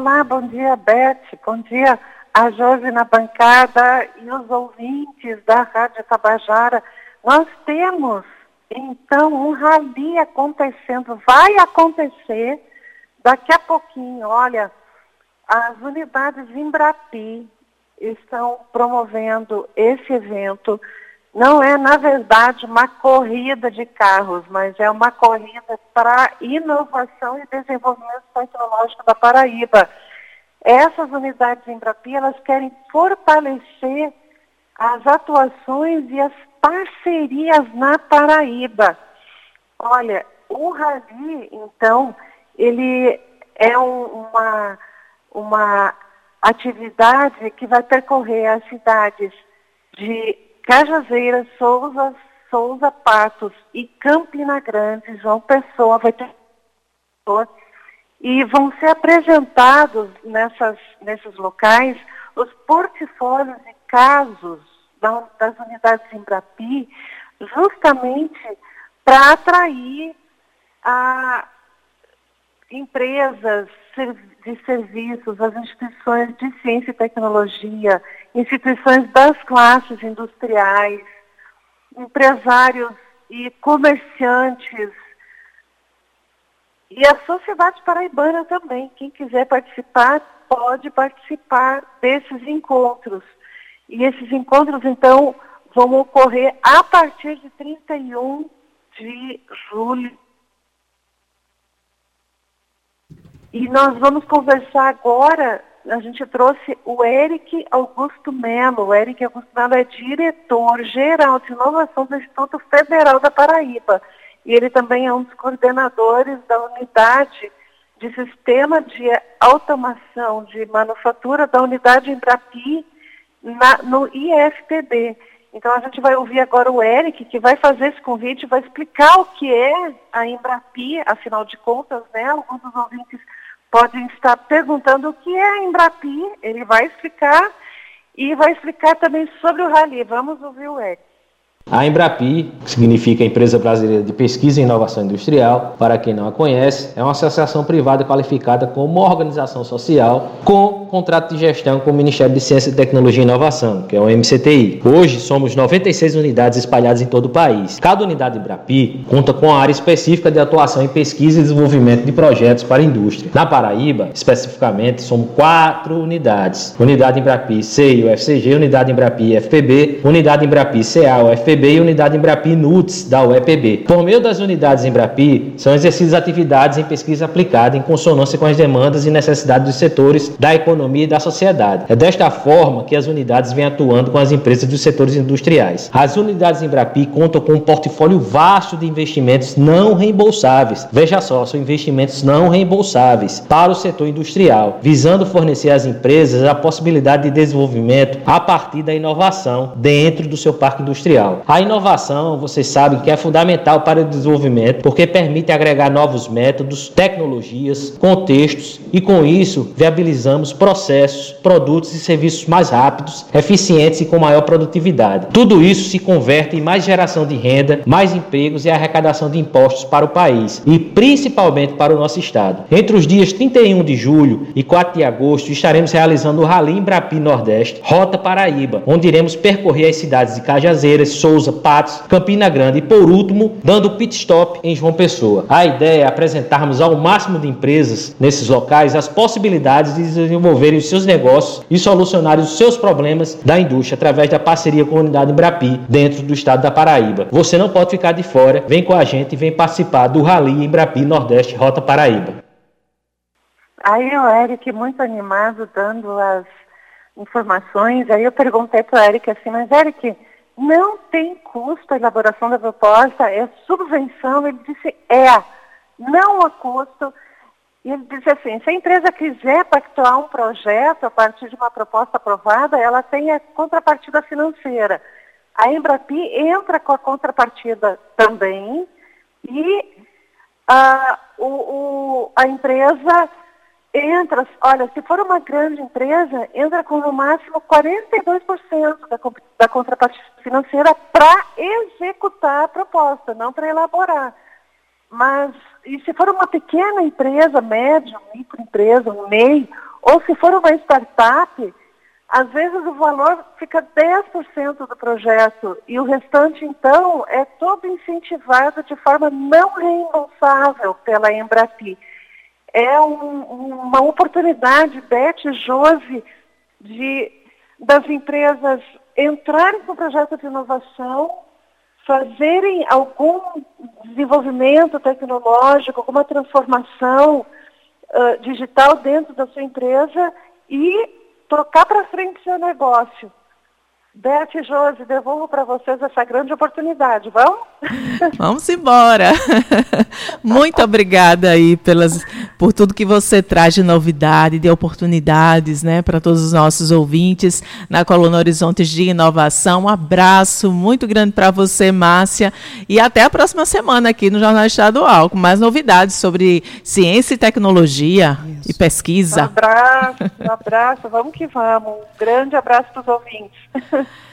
Olá, bom dia, Beth. Bom dia a Josi na bancada e os ouvintes da Rádio Tabajara. Nós temos, então, um rally acontecendo, vai acontecer daqui a pouquinho. Olha, as unidades Embrapi estão promovendo esse evento. Não é, na verdade, uma corrida de carros, mas é uma corrida para inovação e desenvolvimento tecnológico da Paraíba. Essas unidades Embrapi, elas querem fortalecer as atuações e as parcerias na Paraíba. Olha, o Rally, então, ele é um, uma, uma atividade que vai percorrer as cidades de Cajazeiras, Souza, Souza Patos e Campina Grande, João Pessoa, vai ter e vão ser apresentados nessas, nesses locais os portfólios e casos das unidades Embrapi, justamente para atrair a empresas de serviços, as instituições de ciência e tecnologia, instituições das classes industriais, empresários e comerciantes, e a sociedade paraibana também. Quem quiser participar, pode participar desses encontros. E esses encontros, então, vão ocorrer a partir de 31 de julho E nós vamos conversar agora, a gente trouxe o Eric Augusto Melo. O Eric Augusto Melo é diretor-geral de inovação do Instituto Federal da Paraíba. E ele também é um dos coordenadores da unidade de sistema de automação de manufatura da unidade Embrapi na, no IFPB. Então a gente vai ouvir agora o Eric, que vai fazer esse convite, vai explicar o que é a Embrapi, afinal de contas, né? Alguns dos ouvintes podem estar perguntando o que é a Embrapi, ele vai explicar e vai explicar também sobre o Rally. Vamos ouvir o Eric. A Embrapi, que significa Empresa Brasileira de Pesquisa e Inovação Industrial, para quem não a conhece, é uma associação privada qualificada como organização social com contrato de gestão com o Ministério de Ciência, Tecnologia e Inovação, que é o MCTI. Hoje somos 96 unidades espalhadas em todo o país. Cada unidade Embrapi conta com a área específica de atuação em pesquisa e desenvolvimento de projetos para a indústria. Na Paraíba, especificamente, são quatro unidades: Unidade Embrapi CI, UFCG, Unidade Embrapi FPB, Unidade Embrapi CA, UFPB E Unidade Embrapi NUTS da UEPB. Por meio das unidades Embrapi, são exercidas atividades em pesquisa aplicada em consonância com as demandas e necessidades dos setores da economia e da sociedade. É desta forma que as unidades vêm atuando com as empresas dos setores industriais. As unidades Embrapi contam com um portfólio vasto de investimentos não reembolsáveis. Veja só, são investimentos não reembolsáveis para o setor industrial, visando fornecer às empresas a possibilidade de desenvolvimento a partir da inovação dentro do seu parque industrial. A inovação, vocês sabem que é fundamental para o desenvolvimento, porque permite agregar novos métodos, tecnologias, contextos e com isso viabilizamos processos, produtos e serviços mais rápidos, eficientes e com maior produtividade. Tudo isso se converte em mais geração de renda, mais empregos e arrecadação de impostos para o país e principalmente para o nosso estado. Entre os dias 31 de julho e 4 de agosto estaremos realizando o Rally Embrapi Nordeste, Rota Paraíba, onde iremos percorrer as cidades de Cajazeiras, Souza, Souza, Patos, Campina Grande e, por último, dando pit stop em João Pessoa. A ideia é apresentarmos ao máximo de empresas nesses locais as possibilidades de desenvolverem os seus negócios e solucionarem os seus problemas da indústria através da parceria com a unidade Embrapi dentro do estado da Paraíba. Você não pode ficar de fora, vem com a gente e vem participar do Rally Embrapi Nordeste Rota Paraíba. Aí o Eric muito animado dando as informações. Aí eu perguntei para o Eric assim, mas Eric, não tem custo a elaboração da proposta, é subvenção. Ele disse, é, não há custo. E ele disse assim, se a empresa quiser pactuar um projeto a partir de uma proposta aprovada, ela tem a contrapartida financeira. A Embrapi entra com a contrapartida também e uh, o, o, a empresa entra, olha, se for uma grande empresa, entra com no máximo 42% da, da contrapartida financeira para executar a proposta, não para elaborar. Mas, e se for uma pequena empresa, média, microempresa, um MEI, Ou se for uma startup, às vezes o valor fica 10% do projeto e o restante, então, é todo incentivado de forma não reembolsável pela Embrapi. É um, uma oportunidade, Beth Josi, de, das empresas entrarem com projeto de inovação, fazerem algum desenvolvimento tecnológico, alguma transformação uh, digital dentro da sua empresa e tocar para frente seu negócio. Beth e Josi, devolvo para vocês essa grande oportunidade. Vamos? Vamos embora. Muito obrigada aí pelas, por tudo que você traz de novidade, de oportunidades, né, para todos os nossos ouvintes na coluna Horizontes de Inovação. Um abraço muito grande para você, Márcia, e até a próxima semana aqui no Jornal Estadual com mais novidades sobre ciência e tecnologia Isso. e pesquisa. Um abraço, um abraço, vamos que vamos. Um grande abraço para os ouvintes.